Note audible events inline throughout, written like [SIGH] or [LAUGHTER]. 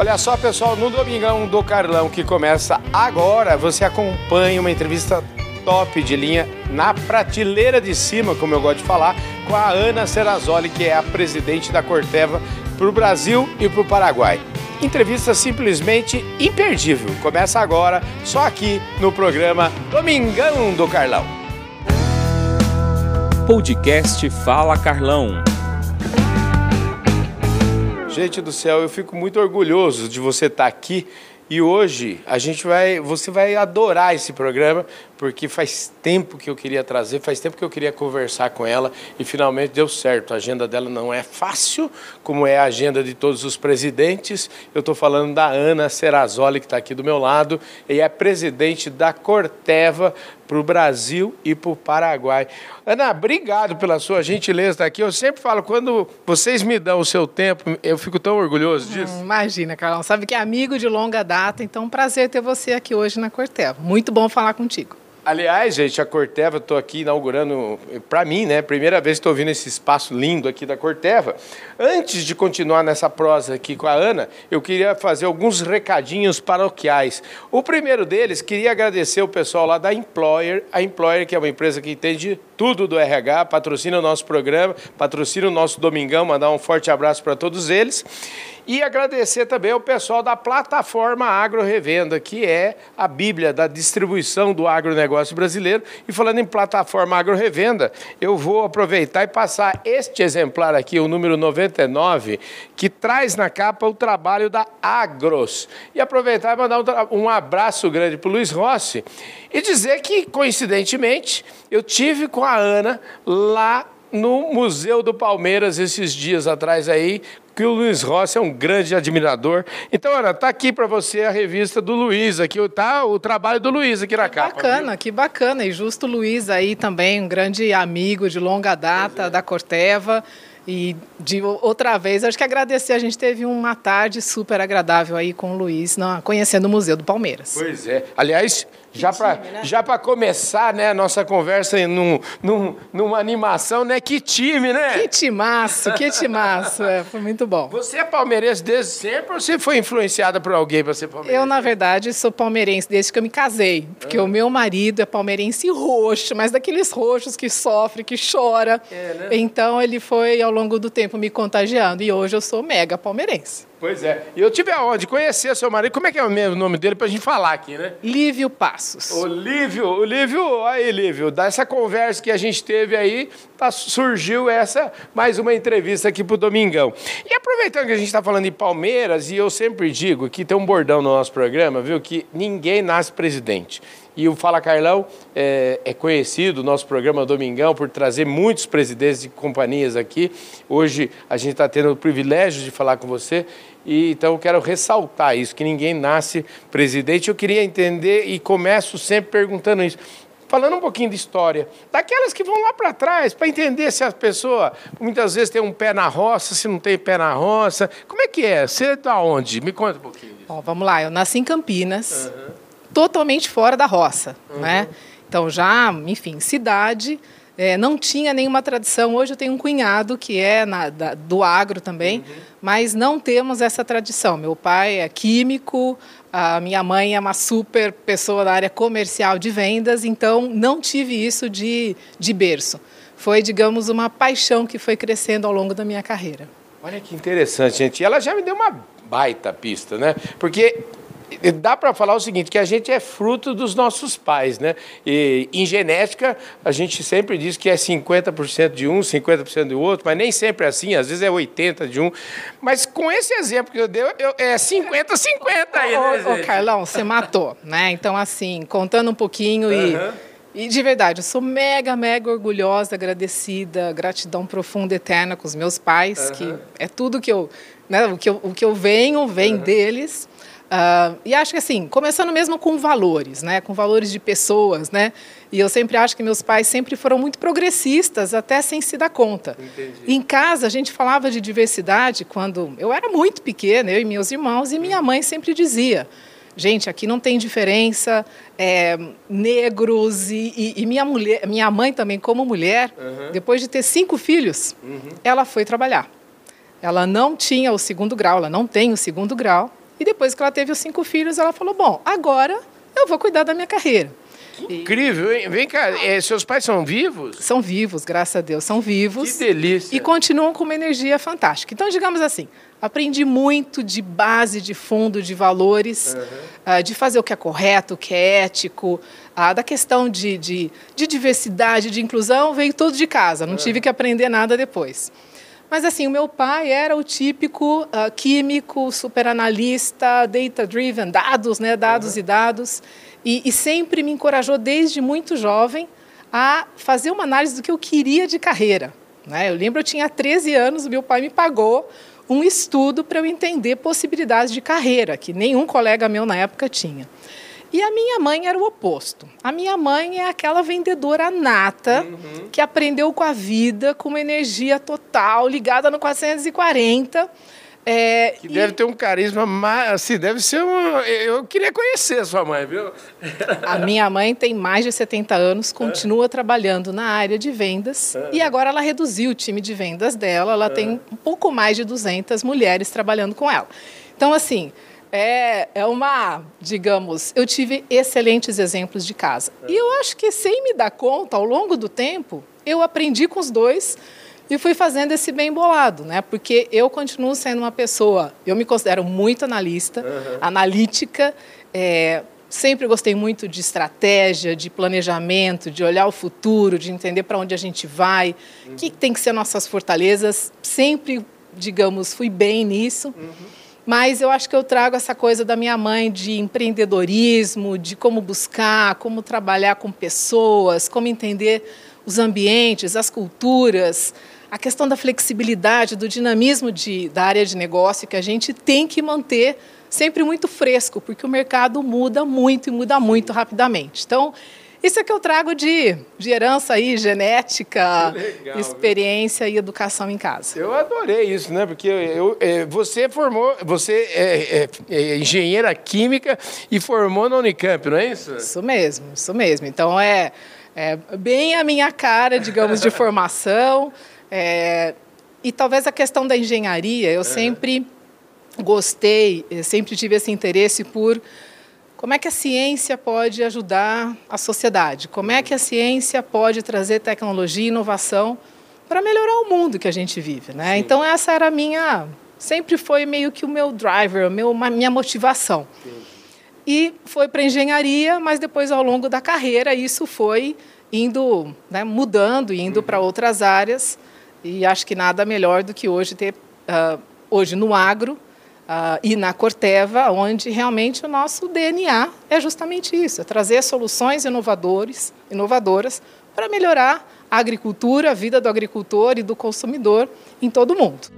Olha só, pessoal, no Domingão do Carlão, que começa agora, você acompanha uma entrevista top de linha na prateleira de cima, como eu gosto de falar, com a Ana Serrazoli, que é a presidente da Corteva para o Brasil e para o Paraguai. Entrevista simplesmente imperdível. Começa agora, só aqui no programa Domingão do Carlão. Podcast Fala Carlão. Gente do céu, eu fico muito orgulhoso de você estar aqui e hoje a gente vai, você vai adorar esse programa, porque faz tempo que eu queria trazer, faz tempo que eu queria conversar com ela e finalmente deu certo. A agenda dela não é fácil, como é a agenda de todos os presidentes. Eu estou falando da Ana Serrazoli, que está aqui do meu lado, e é presidente da Corteva para o Brasil e para o Paraguai. Ana, obrigado pela sua gentileza estar aqui. Eu sempre falo, quando vocês me dão o seu tempo, eu fico tão orgulhoso disso. Hum, imagina, Carlão. Sabe que é amigo de longa data, então é um prazer ter você aqui hoje na Corteva. Muito bom falar contigo. Aliás, gente, a Corteva, estou aqui inaugurando, para mim, né? Primeira vez que estou vindo esse espaço lindo aqui da Corteva. Antes de continuar nessa prosa aqui com a Ana, eu queria fazer alguns recadinhos paroquiais. O primeiro deles, queria agradecer o pessoal lá da Employer, a Employer, que é uma empresa que entende tudo do RH, patrocina o nosso programa, patrocina o nosso Domingão, mandar um forte abraço para todos eles. E agradecer também ao pessoal da plataforma Agro Revenda, que é a Bíblia da distribuição do agronegócio brasileiro. E falando em plataforma Agro Revenda, eu vou aproveitar e passar este exemplar aqui, o número 99, que traz na capa o trabalho da Agros. E aproveitar e mandar um, um abraço grande para o Luiz Rossi e dizer que, coincidentemente, eu tive com a Ana lá no Museu do Palmeiras esses dias atrás aí, que o Luiz Rossi é um grande admirador. Então, Ana, tá aqui para você a revista do Luiz, aqui tá o trabalho do Luiz aqui na que capa. Bacana, viu? que bacana. E justo o Luiz aí também, um grande amigo de longa data é. da Corteva. E de outra vez, acho que agradecer, a gente teve uma tarde super agradável aí com o Luiz, na, conhecendo o Museu do Palmeiras. Pois é. Aliás, já para né? já começar, né, a nossa conversa num, num, numa animação, né? Que time, né? Que timaço, que timaço. É, foi muito bom. Você é palmeirense desde sempre ou você foi influenciada por alguém para ser palmeirense? Eu, na verdade, sou palmeirense desde que eu me casei. Porque ah. o meu marido é palmeirense roxo, mas daqueles roxos que sofre, que chora. É, né? Então ele foi, ao longo do tempo, me contagiando. E hoje eu sou mega palmeirense. Pois é. E eu tive aonde? Conhecer seu marido. Como é que é o mesmo nome dele pra gente falar aqui, né? Lívio Passos. O Lívio, o Lívio, aí, Lívio, dessa conversa que a gente teve aí, tá, surgiu essa, mais uma entrevista aqui pro Domingão. E aproveitando que a gente tá falando de Palmeiras, e eu sempre digo que tem um bordão no nosso programa, viu, que ninguém nasce presidente. E o Fala Carlão é, é conhecido, nosso programa Domingão, por trazer muitos presidentes de companhias aqui. Hoje a gente está tendo o privilégio de falar com você. E, então eu quero ressaltar isso, que ninguém nasce presidente. Eu queria entender e começo sempre perguntando isso. Falando um pouquinho de história, daquelas que vão lá para trás, para entender se a pessoa muitas vezes tem um pé na roça, se não tem pé na roça. Como é que é? Você é da onde? Me conta um pouquinho. Disso. Bom, vamos lá, eu nasci em Campinas. Uhum totalmente fora da roça, uhum. né? Então já, enfim, cidade, é, não tinha nenhuma tradição. Hoje eu tenho um cunhado que é na, da, do agro também, uhum. mas não temos essa tradição. Meu pai é químico, a minha mãe é uma super pessoa da área comercial de vendas, então não tive isso de, de berço. Foi, digamos, uma paixão que foi crescendo ao longo da minha carreira. Olha que interessante, gente. E ela já me deu uma baita pista, né? Porque dá para falar o seguinte, que a gente é fruto dos nossos pais, né? E em genética, a gente sempre diz que é 50% de um, 50% do outro, mas nem sempre é assim, às vezes é 80% de um. Mas com esse exemplo que eu dei, eu, é 50-50 aí, né, ô, ô, Carlão, você matou, né? Então, assim, contando um pouquinho uhum. e... E de verdade, eu sou mega, mega orgulhosa, agradecida, gratidão profunda, eterna com os meus pais, uhum. que é tudo que eu, né, o que eu, o que eu venho, vem uhum. deles. Uh, e acho que assim, começando mesmo com valores, né, com valores de pessoas, né, e eu sempre acho que meus pais sempre foram muito progressistas, até sem se dar conta. Entendi. Em casa a gente falava de diversidade quando eu era muito pequena, eu e meus irmãos, e minha mãe sempre dizia: gente, aqui não tem diferença, é, negros e, e, e, minha mulher, minha mãe também como mulher, uhum. depois de ter cinco filhos, uhum. ela foi trabalhar. Ela não tinha o segundo grau, ela não tem o segundo grau E depois que ela teve os cinco filhos, ela falou: bom, agora eu vou cuidar da minha carreira. Incrível, hein? Vem cá, é, seus pais são vivos? São vivos, graças a Deus, são vivos. Que delícia. E continuam com uma energia fantástica. Então, digamos assim, aprendi muito de base, de fundo, de valores, uhum. uh, de fazer o que é correto, o que é ético, uh, da questão de, de, de, diversidade, de inclusão, veio tudo de casa, não uhum. tive que aprender nada depois. Mas assim, o meu pai era o típico uh, químico, superanalista, data-driven, dados, né, dados uhum. e dados. E, e sempre me encorajou desde muito jovem a fazer uma análise do que eu queria de carreira. Né? Eu lembro, eu tinha 13 anos, meu pai me pagou um estudo para eu entender possibilidades de carreira, que nenhum colega meu na época tinha. E a minha mãe era o oposto. A minha mãe é aquela vendedora nata uhum. que aprendeu com a vida, com uma energia total, ligada no 440 é, que deve ter um carisma, mais, assim, deve ser um... Eu queria conhecer a sua mãe, viu? A minha mãe tem mais de 70 anos, continua trabalhando na área de vendas e agora ela reduziu o time de vendas dela, ela tem um pouco mais de 200 mulheres trabalhando com ela. Então, assim, é, é uma, digamos, eu tive excelentes exemplos de casa. E eu acho que sem me dar conta, ao longo do tempo, eu aprendi com os dois e fui fazendo esse bem bolado, né? Porque eu continuo sendo uma pessoa, eu me considero muito analista, uhum. analítica, é, sempre gostei muito de estratégia, de planejamento, de olhar o futuro, de entender para onde a gente vai, o uhum. que tem que ser nossas fortalezas. Sempre, digamos, fui bem nisso. Uhum. Mas eu acho que eu trago essa coisa da minha mãe de empreendedorismo, de como buscar, como trabalhar com pessoas, como entender os ambientes, as culturas, a questão da flexibilidade, do dinamismo de, da área de negócio que a gente tem que manter sempre muito fresco, porque o mercado muda muito e muda muito rapidamente. Então, isso é que eu trago de, de herança aí, genética, legal, experiência viu? e educação em casa. Eu adorei isso, né? Porque eu, é, você formou, você é, é, é, engenheira química e formou na Unicamp, não é isso? Isso mesmo, isso mesmo. Então é, é bem a minha cara, digamos, de [LAUGHS] formação. É, e talvez a questão da engenharia, eu sempre gostei, sempre tive esse interesse por como é que a ciência pode ajudar a sociedade, como é que a ciência pode trazer tecnologia e inovação para melhorar o mundo que a gente vive, né? Então essa era a minha, sempre foi meio que o meu driver, a meu, minha motivação. Sim. E foi para engenharia, mas depois ao longo da carreira isso foi indo, né, mudando, indo uhum. para outras áreas. E acho que nada melhor do que hoje ter, uh, hoje no agro uh, e na Corteva, onde realmente o nosso DNA é justamente isso, é trazer soluções inovadores, inovadoras para melhorar a agricultura, a vida do agricultor e do consumidor em todo o mundo.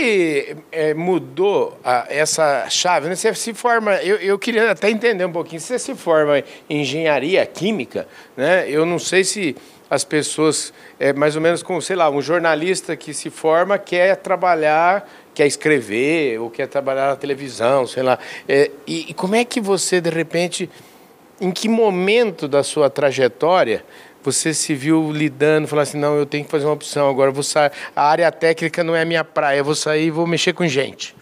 Que é, mudou a, essa chave? Né? Você se forma, eu, eu queria até entender um pouquinho, você se forma em engenharia química, né? eu não sei se as pessoas, é mais ou menos como, sei lá, um jornalista que se forma quer trabalhar, quer escrever, ou quer trabalhar na televisão, sei lá. É, e, e como é que você, de repente, em que momento da sua trajetória você se viu lidando, falando assim, não, eu tenho que fazer uma opção, agora vou sair, a área técnica não é a minha praia, eu vou sair e vou mexer com gente.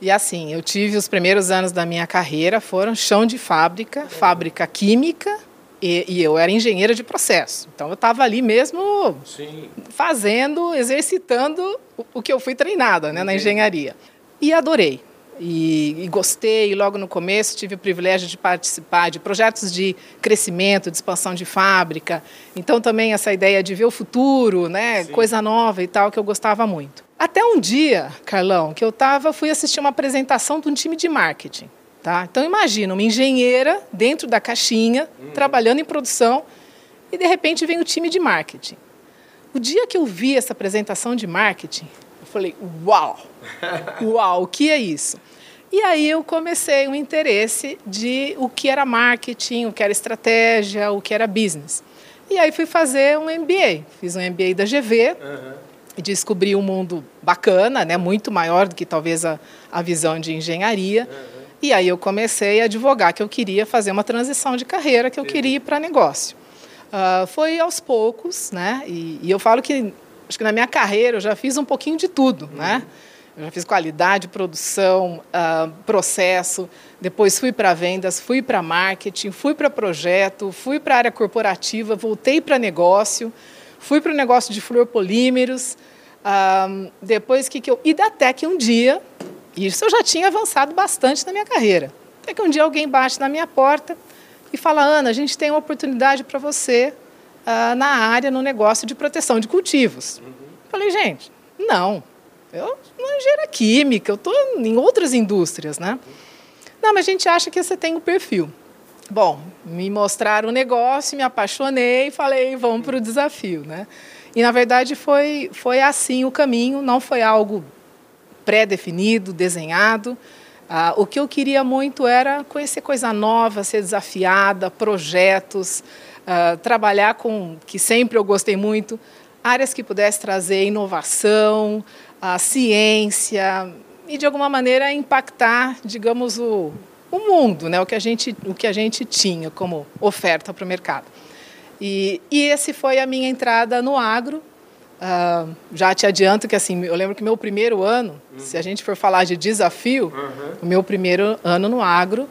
E assim, eu tive os primeiros anos da minha carreira, foram chão de fábrica, fábrica química, e, e eu era engenheira de processo. Então eu estava ali mesmo Sim. fazendo, exercitando o, o, que eu fui treinada né, na engenharia. E adorei. E, e, gostei, logo no começo tive o privilégio de participar de projetos de crescimento, de expansão de fábrica. Então também essa ideia de ver o futuro, né, coisa nova e tal, que eu gostava muito. Até um dia, Carlão, que eu tava, fui assistir uma apresentação de um time de marketing. Tá? Então imagina uma engenheira dentro da caixinha, uhum. trabalhando em produção, e de repente vem o time de marketing. O dia que eu vi essa apresentação de marketing, falei, uau! Uau, o que é isso? E aí eu comecei um interesse de o que era marketing, o que era estratégia, o que era business. E aí fui fazer um MBA. Fiz um MBA da GV uhum. e descobri um mundo bacana, né, muito maior do que talvez a, a visão de engenharia. Uhum. E aí eu comecei a advogar que eu queria fazer uma transição de carreira, que eu queria ir para negócio. Uh, foi aos poucos, né? E, e eu falo que acho que na minha carreira eu já fiz um pouquinho de tudo, né? Eu já fiz qualidade, produção, uh, processo, depois fui para vendas, fui para marketing, fui para projeto, fui para a área corporativa, voltei para negócio, fui para o negócio de fluoropolímeros, uh, depois que, que eu... E até que um dia, isso eu já tinha avançado bastante na minha carreira, até que um dia alguém bate na minha porta e fala, Ana, a gente tem uma oportunidade para você uh, na área, no negócio de proteção de cultivos. Uhum. Falei, gente, não, eu não engenheira química, eu estou em outras indústrias, né? Não, mas a gente acha que você tem o um perfil. Bom, me mostraram o negócio, me apaixonei falei, vamos para o desafio, né? E, na verdade, foi, foi assim o caminho, não foi algo pré-definido, desenhado. Ah, o que eu queria muito era conhecer coisa nova, ser desafiada, projetos, ah, trabalhar com, que sempre eu gostei muito, áreas que pudesse trazer inovação, a ciência e de alguma maneira impactar, digamos, o, o mundo, né? o, que a gente, o que a gente tinha como oferta para o mercado. E, e esse foi a minha entrada no agro. Uh, já te adianto que assim, eu lembro que meu primeiro ano, uhum. se a gente for falar de desafio, uhum. o meu primeiro ano no agro,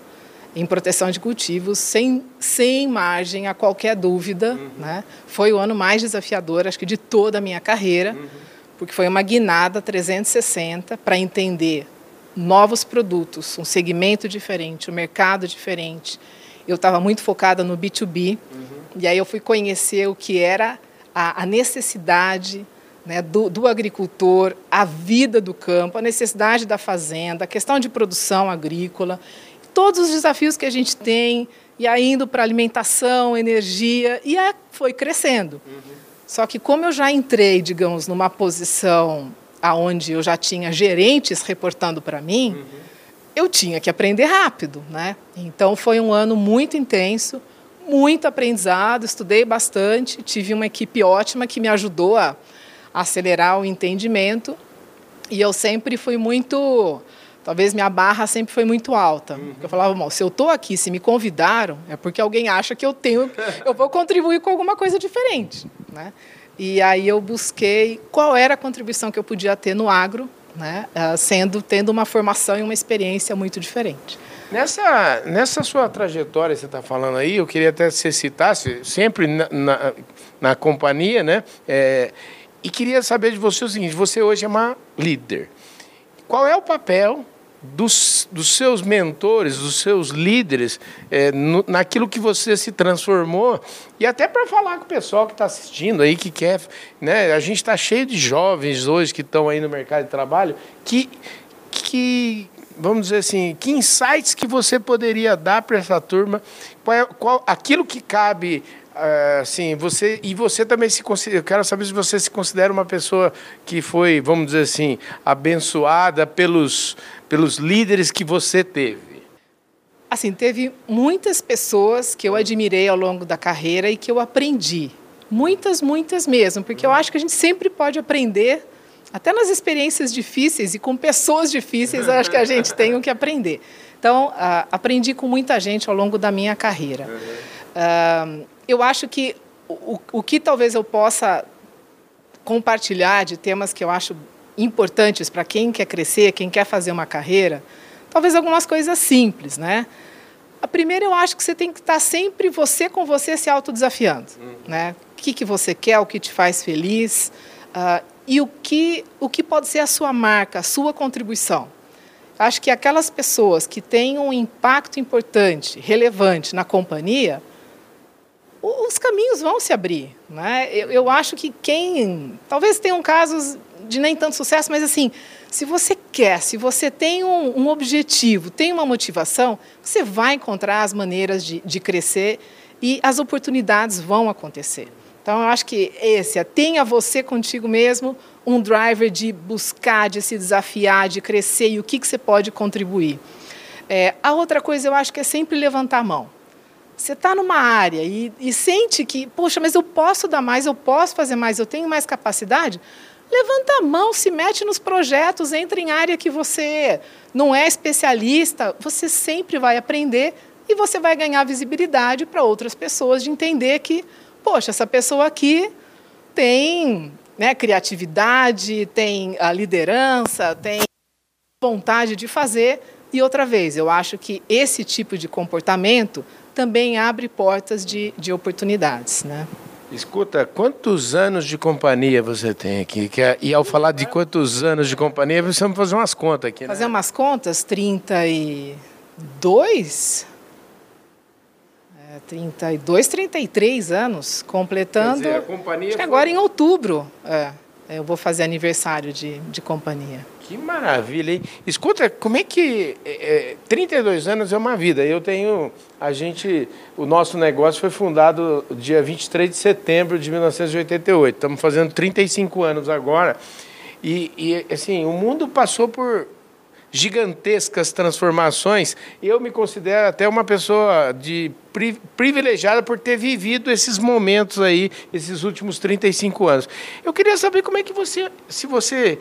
em proteção de cultivos, sem, sem margem a qualquer dúvida, uhum. né? foi o ano mais desafiador, acho que de toda a minha carreira. Uhum porque foi uma guinada 360 para entender novos produtos, um segmento diferente, um mercado diferente. Eu estava muito focada no B2B, uhum. e aí eu fui conhecer o que era a, a necessidade né, do, do, agricultor, a vida do campo, a necessidade da fazenda, a questão de produção agrícola, todos os desafios que a gente tem, e indo para alimentação, energia, e foi crescendo. Uhum. Só que como eu já entrei, digamos, numa posição aonde eu já tinha gerentes reportando para mim, uhum. eu tinha que aprender rápido, né? Então foi um ano muito intenso, muito aprendizado, estudei bastante, tive uma equipe ótima que me ajudou a acelerar o entendimento e eu sempre fui muito talvez minha barra sempre foi muito alta. Uhum. Eu falava, bom, se eu estou aqui, se me convidaram, é porque alguém acha que eu tenho, eu vou contribuir com alguma coisa diferente, né? E aí eu busquei qual era a contribuição que eu podia ter no agro, né? Ah, sendo tendo uma formação e uma experiência muito diferente. Nessa, nessa sua trajetória que você está falando aí, eu queria até que você citasse, sempre na, na, na companhia, né? É, e queria saber de você o seguinte: você hoje é uma líder. Qual é o papel dos, dos seus mentores, dos seus líderes, é, no, naquilo que você se transformou, e até para falar com o pessoal que está assistindo aí, que quer. Né, a gente está cheio de jovens hoje que estão aí no mercado de trabalho, que, que vamos dizer assim, que insights que você poderia dar para essa turma, qual, é, qual, aquilo que cabe Uh, assim, você e você também se considera, eu quero saber se você se considera uma pessoa que foi, vamos dizer assim, abençoada pelos pelos líderes que você teve? Assim, teve muitas pessoas que eu admirei ao longo da carreira e que eu aprendi. Muitas, muitas mesmo, porque eu acho que a gente sempre pode aprender, até nas experiências difíceis e com pessoas difíceis, eu acho que a gente tem o que aprender. Então, uh, aprendi com muita gente ao longo da minha carreira. Uh, eu acho que o, o que talvez eu possa compartilhar de temas que eu acho importantes para quem quer crescer, quem quer fazer uma carreira, talvez algumas coisas simples, né? A primeira, eu acho que você tem que estar sempre você com você se autodesafiando, uhum. né? O que, que você quer, o que te faz feliz uh, e o que, o que pode ser a sua marca, a sua contribuição. Acho que aquelas pessoas que têm um impacto importante, relevante na companhia, os caminhos vão se abrir. Né? Eu, eu acho que quem. Talvez tenham casos de nem tanto sucesso, mas assim, se você quer, se você tem um, um objetivo, tem uma motivação, você vai encontrar as maneiras de, de crescer e as oportunidades vão acontecer. Então, eu acho que esse é, tenha você contigo mesmo um driver de buscar, de se desafiar, de crescer e o que, que você pode contribuir. É, a outra coisa, eu acho que é sempre levantar a mão. Você está numa área e, e sente que, poxa, mas eu posso dar mais, eu posso fazer mais, eu tenho mais capacidade. Levanta a mão, se mete nos projetos, entra em área que você não é especialista, você sempre vai aprender e você vai ganhar visibilidade para outras pessoas de entender que, poxa, essa pessoa aqui tem né, criatividade, tem a liderança, tem vontade de fazer. E outra vez, eu acho que esse tipo de comportamento também abre portas de, de oportunidades. Né? Escuta, quantos anos de companhia você tem aqui? É, e ao falar de quantos anos de companhia, precisamos fazer umas contas aqui. Né? Fazer umas contas? 32? É, 32, 33 anos, completando. Dizer, a companhia acho que agora em outubro. É, eu vou fazer aniversário de, de companhia. Que maravilha, hein? Escuta, como é que. É, 32 é, anos é uma vida. Eu tenho. A gente. O nosso negócio foi fundado dia 23 de setembro de 1988. Estamos fazendo 35 anos agora. E, e assim, o mundo passou por gigantescas transformações. Eu me considero até uma pessoa de privilegiada por ter vivido esses momentos aí, esses últimos 35 anos. Eu queria saber como é que você, se você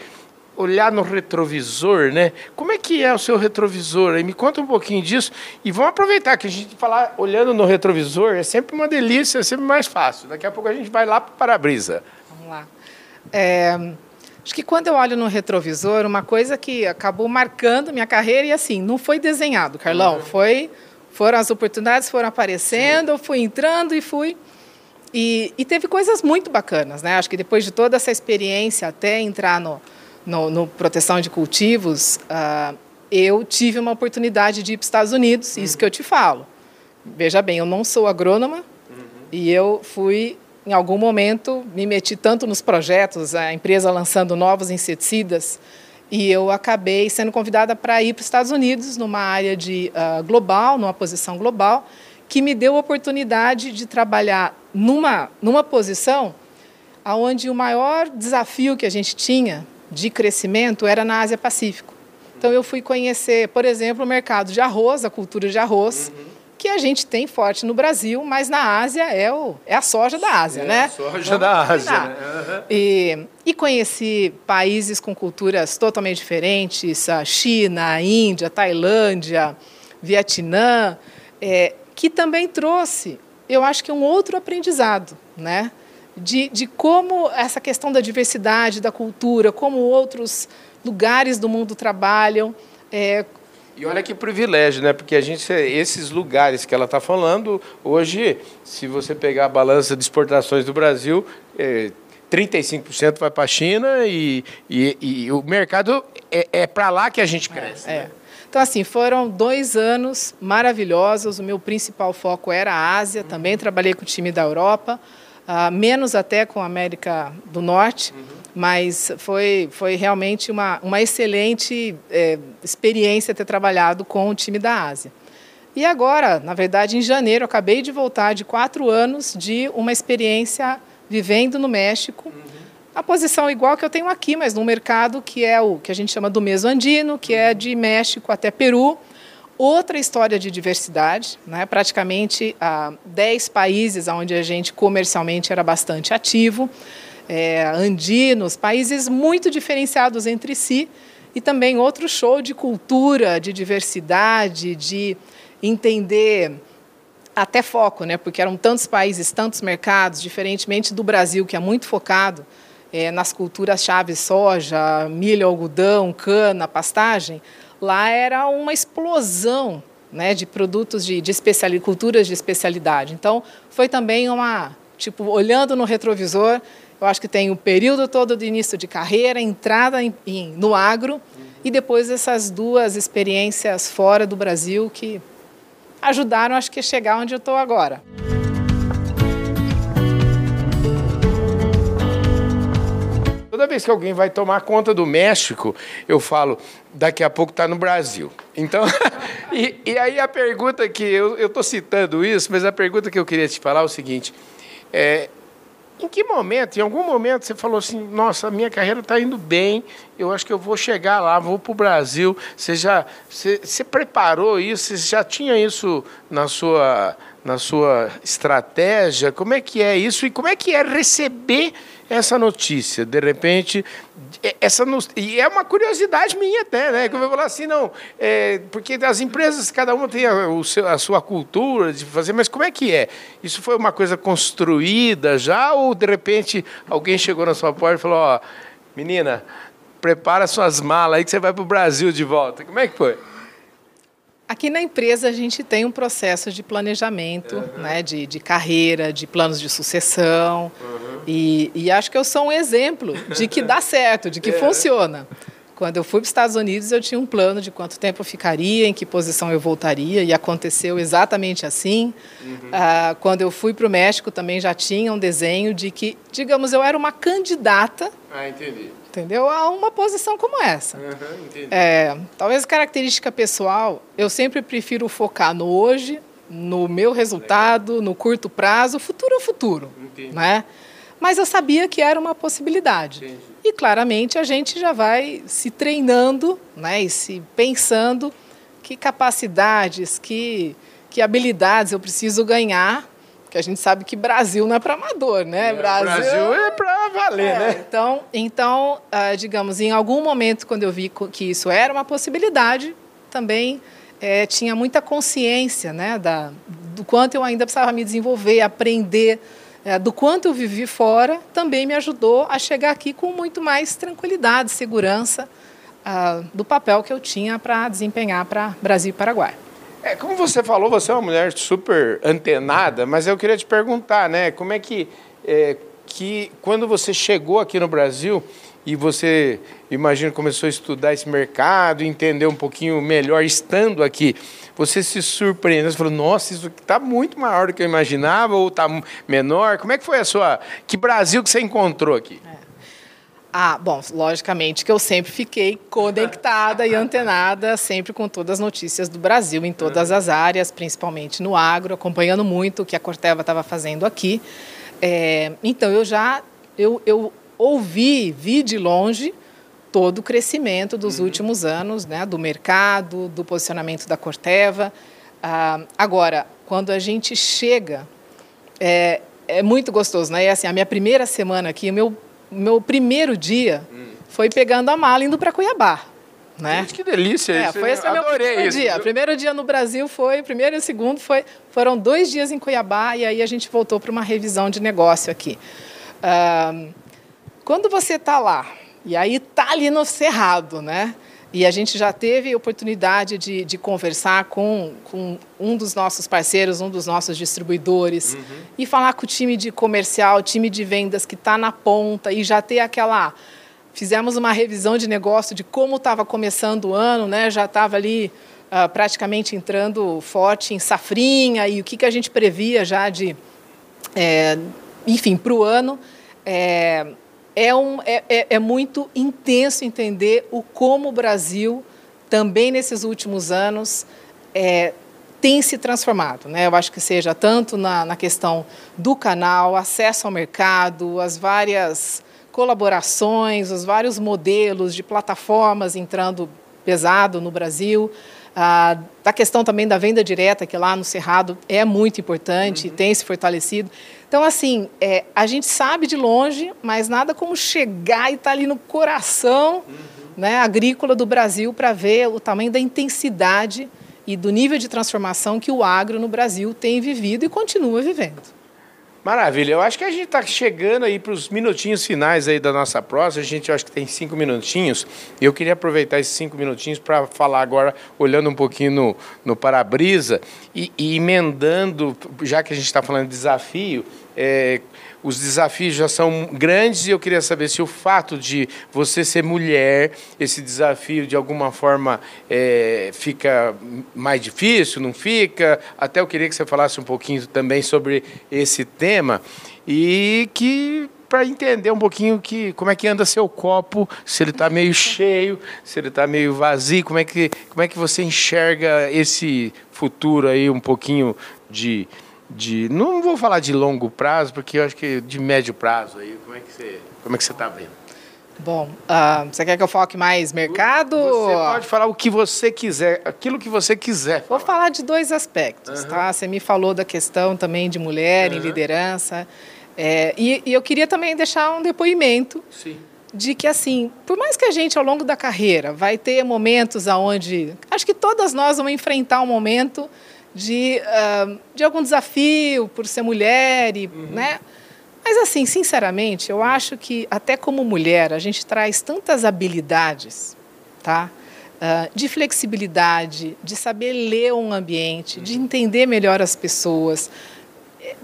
olhar no retrovisor, né? Como é que é o seu retrovisor? Aí me conta um pouquinho disso e vamos aproveitar que a gente falar olhando no retrovisor é sempre uma delícia, é sempre mais fácil. Daqui a pouco a gente vai lá para o para-brisa. Vamos lá. É, acho que quando eu olho no retrovisor, uma coisa que acabou marcando minha carreira e assim não foi desenhado, Carlão, uhum. foi foram as oportunidades foram aparecendo, eu fui entrando e fui e, e teve coisas muito bacanas, né? Acho que depois de toda essa experiência até entrar no no, no proteção de cultivos, uh, eu tive uma oportunidade de ir para os Estados Unidos, uhum. isso que eu te falo. Veja bem, eu não sou agrônoma uhum. e eu fui, em algum momento, me meti tanto nos projetos, a empresa lançando novos inseticidas, e eu acabei sendo convidada para ir para os Estados Unidos, numa área de uh, global, numa posição global, que me deu a oportunidade de trabalhar numa, numa posição onde o maior desafio que a gente tinha de crescimento era na Ásia Pacífico. Então eu fui conhecer, por exemplo, o mercado de arroz, a cultura de arroz, uhum. que a gente tem forte no Brasil, mas na Ásia é, o, é a soja da Ásia, é né? A soja Vamos da Ásia. Né? Uhum. E, e conheci países com culturas totalmente diferentes, a China, a Índia, a Tailândia, Vietnã, é, que também trouxe, eu acho que um outro aprendizado, né? De, de como essa questão da diversidade, da cultura, como outros lugares do mundo trabalham. É... E olha que privilégio, né? Porque a gente, esses lugares que ela está falando, hoje, se você pegar a balança de exportações do Brasil, é, 35% vai para a China e, e, e, o mercado é, é para lá que a gente cresce. É, né? Então, assim, foram dois anos maravilhosos. O meu principal foco era a Ásia, uhum. também trabalhei com o time da Europa uh, menos até com a América do Norte, uhum. mas foi, foi realmente uma, uma excelente é, experiência ter trabalhado com o time da Ásia. E agora, na verdade, em janeiro, eu acabei de voltar de quatro anos de uma experiência vivendo no México. Uhum. A posição igual que eu tenho aqui, mas num mercado que é o que a gente chama do meso-andino, que é de México até Peru, outra história de diversidade, né? praticamente ah, 10 países onde a gente comercialmente era bastante ativo, é, andinos, países muito diferenciados entre si, e também outro show de cultura, de diversidade, de entender até foco, né? porque eram tantos países, tantos mercados, diferentemente do Brasil, que é muito focado é, nas culturas chave soja, milho, algodão, cana, pastagem, lá era uma explosão né, de produtos de, de especialidade, culturas de especialidade. Então, foi também uma, tipo, olhando no retrovisor, eu acho que tem o período todo de início de carreira, entrada em, em, no agro, uhum. e depois essas duas experiências fora do Brasil que ajudaram, acho que, a chegar onde eu estou agora. Toda vez que alguém vai tomar conta do México, eu falo, daqui a pouco está no Brasil. Então, [LAUGHS] e, e, aí a pergunta que eu estou citando isso, mas a pergunta que eu queria te falar é o seguinte: é, em que momento, em algum momento, você falou assim, nossa, minha carreira está indo bem, eu acho que eu vou chegar lá, vou para o Brasil. Você já você, você preparou isso? Você já tinha isso na sua, na sua estratégia? Como é que é isso? E como é que é receber essa notícia, de repente, é, essa e é uma curiosidade minha até, né? Que eu vou falar assim, não, é, porque as empresas, cada uma tem a, o seu, a sua cultura de fazer, mas como é que é? Isso foi uma coisa construída já ou de repente alguém chegou na sua porta e falou, ó, menina, prepara suas malas aí que você vai para o Brasil de volta. Como é que foi? Aqui na empresa a gente tem um processo de planejamento, uhum. né, de, de carreira, de planos de sucessão. Uhum. E, e, acho que eu sou um exemplo de que dá [LAUGHS] certo, de que é. funciona. Quando eu fui para os Estados Unidos, eu tinha um plano de quanto tempo eu ficaria, em que posição eu voltaria, e aconteceu exatamente assim. Uhum. Ah, quando eu fui para o México, também já tinha um desenho de que, digamos, eu era uma candidata. Ah, entendi entendeu? A uma posição como essa. Uhum, é, talvez característica pessoal, eu sempre prefiro focar no hoje, no meu resultado, no curto prazo, futuro é futuro, entendi. né? Mas eu sabia que era uma possibilidade. Entendi. E claramente a gente já vai se treinando, né, e se pensando que capacidades, que que habilidades eu preciso ganhar que a gente sabe que Brasil não é para amador, né? É, Brasil, Brasil é para valer, é, né? Então, então uh, digamos, em algum momento, quando eu vi que isso era uma possibilidade, também é, tinha muita consciência né, da, do quanto eu ainda precisava me desenvolver, aprender, é, do quanto eu vivi fora, também me ajudou a chegar aqui com muito mais tranquilidade, segurança uh, do papel que eu tinha para desempenhar para Brasil e Paraguai. É, como você falou, você é uma mulher super antenada, mas eu queria te perguntar, né? Como é que, é, que quando você chegou aqui no Brasil e você, imagina, começou a estudar esse mercado, entender um pouquinho melhor estando aqui, você se surpreendeu, você falou, nossa, isso está muito maior do que eu imaginava ou está menor? Como é que foi a sua... Que Brasil que você encontrou aqui? É. Ah, bom, logicamente que eu sempre fiquei conectada e antenada, sempre com todas as notícias do Brasil, em todas as áreas, principalmente no agro, acompanhando muito o que a Corteva estava fazendo aqui. É, então, eu já eu, eu ouvi, vi de longe todo o crescimento dos uhum. últimos anos, né, do mercado, do posicionamento da Corteva. Ah, agora, quando a gente chega, é, é muito gostoso, né? E assim, a minha primeira semana aqui, o meu meu primeiro dia hum. foi pegando a mala indo para Cuiabá. Né? Gente, que delícia é, isso. Foi esse meu primeiro isso. dia. Primeiro dia no Brasil foi, primeiro e o segundo foi, foram dois dias em Cuiabá e aí a gente voltou para uma revisão de negócio aqui. Quando você está lá, e aí está ali no Cerrado, né? E a gente já teve oportunidade de, de conversar com, com um dos nossos parceiros, um dos nossos distribuidores, uhum. e falar com o time de comercial, time de vendas que está na ponta e já ter aquela. Fizemos uma revisão de negócio de como estava começando o ano, né? já estava ali uh, praticamente entrando forte em safrinha e o que, que a gente previa já de. É, enfim, para o ano. É, é, um, é, é, é muito intenso entender o como o Brasil, também nesses últimos anos, é, tem se transformado. Né? Eu acho que seja tanto na, na questão do canal, acesso ao mercado, as várias colaborações, os vários modelos de plataformas entrando pesado no Brasil, ah, da questão também da venda direta, que lá no Cerrado é muito importante, uhum. tem se fortalecido. Então, assim, é, a gente sabe de longe, mas nada como chegar e estar tá ali no coração uhum. né, agrícola do Brasil para ver o tamanho da intensidade e do nível de transformação que o agro no Brasil tem vivido e continua vivendo. Maravilha. Eu acho que a gente está chegando aí para os minutinhos finais aí da nossa prosa. A gente acho que tem cinco minutinhos. E eu queria aproveitar esses cinco minutinhos para falar agora, olhando um pouquinho no, no para-brisa e, e emendando, já que a gente está falando de desafio, é, os desafios já são grandes e eu queria saber se o fato de você ser mulher, esse desafio de alguma forma é, fica mais difícil, não fica? Até eu queria que você falasse um pouquinho também sobre esse tema e que para entender um pouquinho que como é que anda seu copo, se ele está meio cheio, se ele está meio vazio, como é que como é que você enxerga esse futuro aí um pouquinho de de não vou falar de longo prazo porque eu acho que de médio prazo aí como é que você como é que você está vendo Bom, uh, você quer que eu foque mais mercado? Você pode falar o que você quiser, aquilo que você quiser. Vou falar de dois aspectos, uhum. tá? Você me falou da questão também de mulher uhum. em liderança. É, e, e, eu queria também deixar um depoimento Sim. de que, assim, por mais que a gente, ao longo da carreira, vai ter momentos aonde... Acho que todas nós vamos enfrentar um momento de, uh, de algum desafio por ser mulher, e, uhum. né? Mas, assim, sinceramente, eu acho que, até como mulher, a gente traz tantas habilidades, tá? Uh, de flexibilidade, de saber ler um ambiente, de entender melhor as pessoas,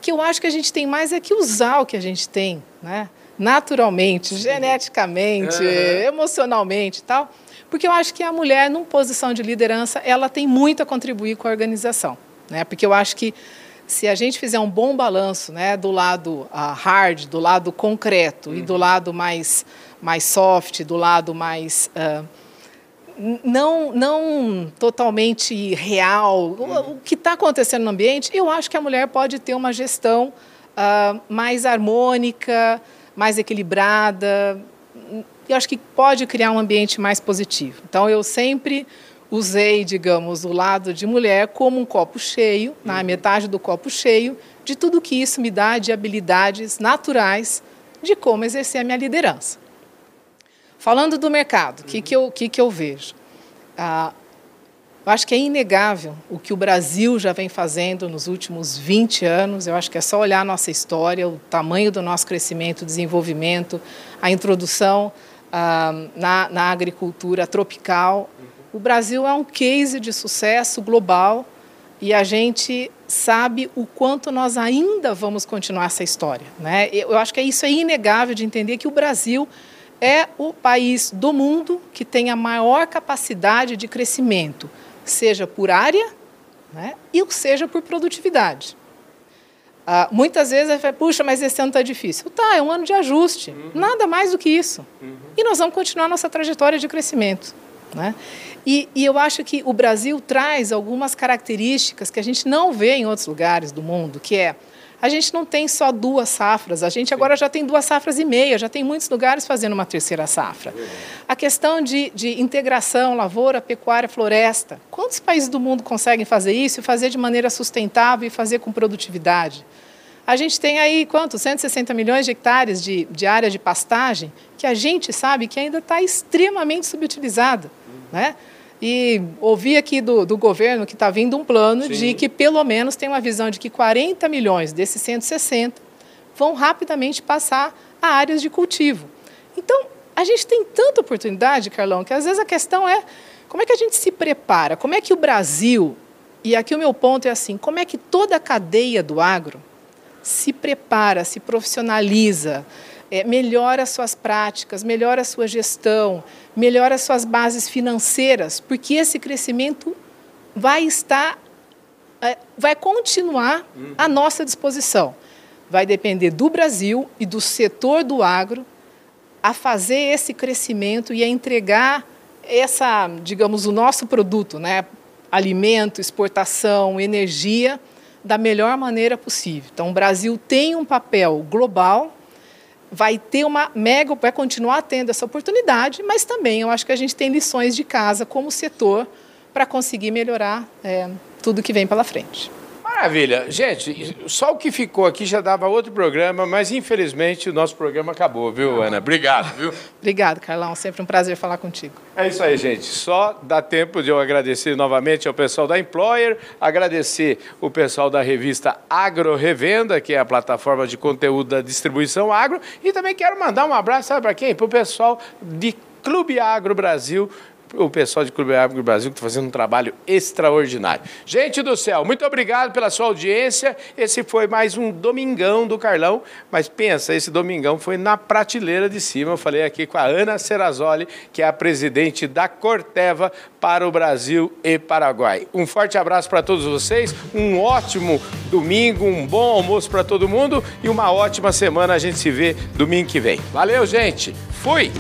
que eu acho que a gente tem mais é que usar o que a gente tem, né? naturalmente, geneticamente, uhum. emocionalmente e tal. Porque eu acho que a mulher, numa posição de liderança, ela tem muito a contribuir com a organização. Né? Porque eu acho que se a gente fizer um bom balanço né, do lado uh, hard, do lado concreto uhum. e do lado mais, mais soft, do lado mais. Uh, não, não totalmente real, o, o que está acontecendo no ambiente, eu acho que a mulher pode ter uma gestão uh, mais harmônica, mais equilibrada. Eu acho que pode criar um ambiente mais positivo. Então, eu sempre usei, digamos, o lado de mulher como um copo cheio, na uhum. metade do copo cheio, de tudo que isso me dá de habilidades naturais de como exercer a minha liderança. Falando do mercado, o que, que, eu, que, que eu vejo? Ah, eu acho que é inegável o que o Brasil já vem fazendo nos últimos 20 anos. Eu acho que é só olhar a nossa história, o tamanho do nosso crescimento, desenvolvimento, a introdução ah, na, na agricultura tropical. O Brasil é um case de sucesso global e a gente sabe o quanto nós ainda vamos continuar essa história. Né? Eu acho que isso é inegável de entender que o Brasil é o país do mundo que tem a maior capacidade de crescimento, seja por área né, e seja por produtividade. Ah, muitas vezes a gente fala, puxa, mas esse ano está difícil. Tá, é um ano de ajuste, uhum. nada mais do que isso. Uhum. E nós vamos continuar nossa trajetória de crescimento. Né? E, e, eu acho que o Brasil traz algumas características que a gente não vê em outros lugares do mundo, que é a gente não tem só duas safras, a gente agora já tem duas safras e meia, já tem muitos lugares fazendo uma terceira safra. A questão de, de integração, lavoura, pecuária, floresta. Quantos países do mundo conseguem fazer isso e fazer de maneira sustentável e fazer com produtividade? A gente tem aí, quanto? 160 milhões de hectares de, de área de pastagem, que a gente sabe que ainda está extremamente subutilizada. Né? E ouvi aqui do, do governo que está vindo um plano Sim. de que pelo menos tem uma visão de que 40 milhões desses 160 vão rapidamente passar a áreas de cultivo. Então, a gente tem tanta oportunidade, Carlão, que às vezes a questão é como é que a gente se prepara, como é que o Brasil, e aqui o meu ponto é assim, como é que toda a cadeia do agro se prepara, se profissionaliza, é, melhora suas práticas, melhora a sua gestão, melhora as suas bases financeiras, porque esse crescimento vai estar, é, vai continuar à nossa disposição. Vai depender do Brasil e do setor do agro a fazer esse crescimento e a entregar essa, digamos, o nosso produto, né? alimento, exportação, energia, da melhor maneira possível. Então, o Brasil tem um papel global vai ter uma mega, vai continuar tendo essa oportunidade, mas também eu acho que a gente tem lições de casa como setor para conseguir melhorar é, tudo que vem pela frente. Maravilha. Gente, só o que ficou aqui já dava outro programa, mas infelizmente o nosso programa acabou, viu, Ana? Obrigado, viu? [LAUGHS] Obrigado, Carlão. Sempre um prazer falar contigo. É isso aí, gente. Só dá tempo de eu agradecer novamente ao pessoal da Employer, agradecer o pessoal da revista Agro Revenda, que é a plataforma de conteúdo da distribuição agro, e também quero mandar um abraço, sabe para quem? Para o pessoal de Clube Agro Brasil, o pessoal de Clube Agro Brasil que está fazendo um trabalho extraordinário. Gente do céu, muito obrigado pela sua audiência. Esse foi mais um Domingão do Carlão, mas pensa, esse Domingão foi na prateleira de cima. Eu falei aqui com a Ana Serrazoli, que é a presidente da Corteva para o Brasil e Paraguai. Um forte abraço para todos vocês, um ótimo domingo, um bom almoço para todo mundo e uma ótima semana. A gente se vê domingo que vem. Valeu, gente. Fui!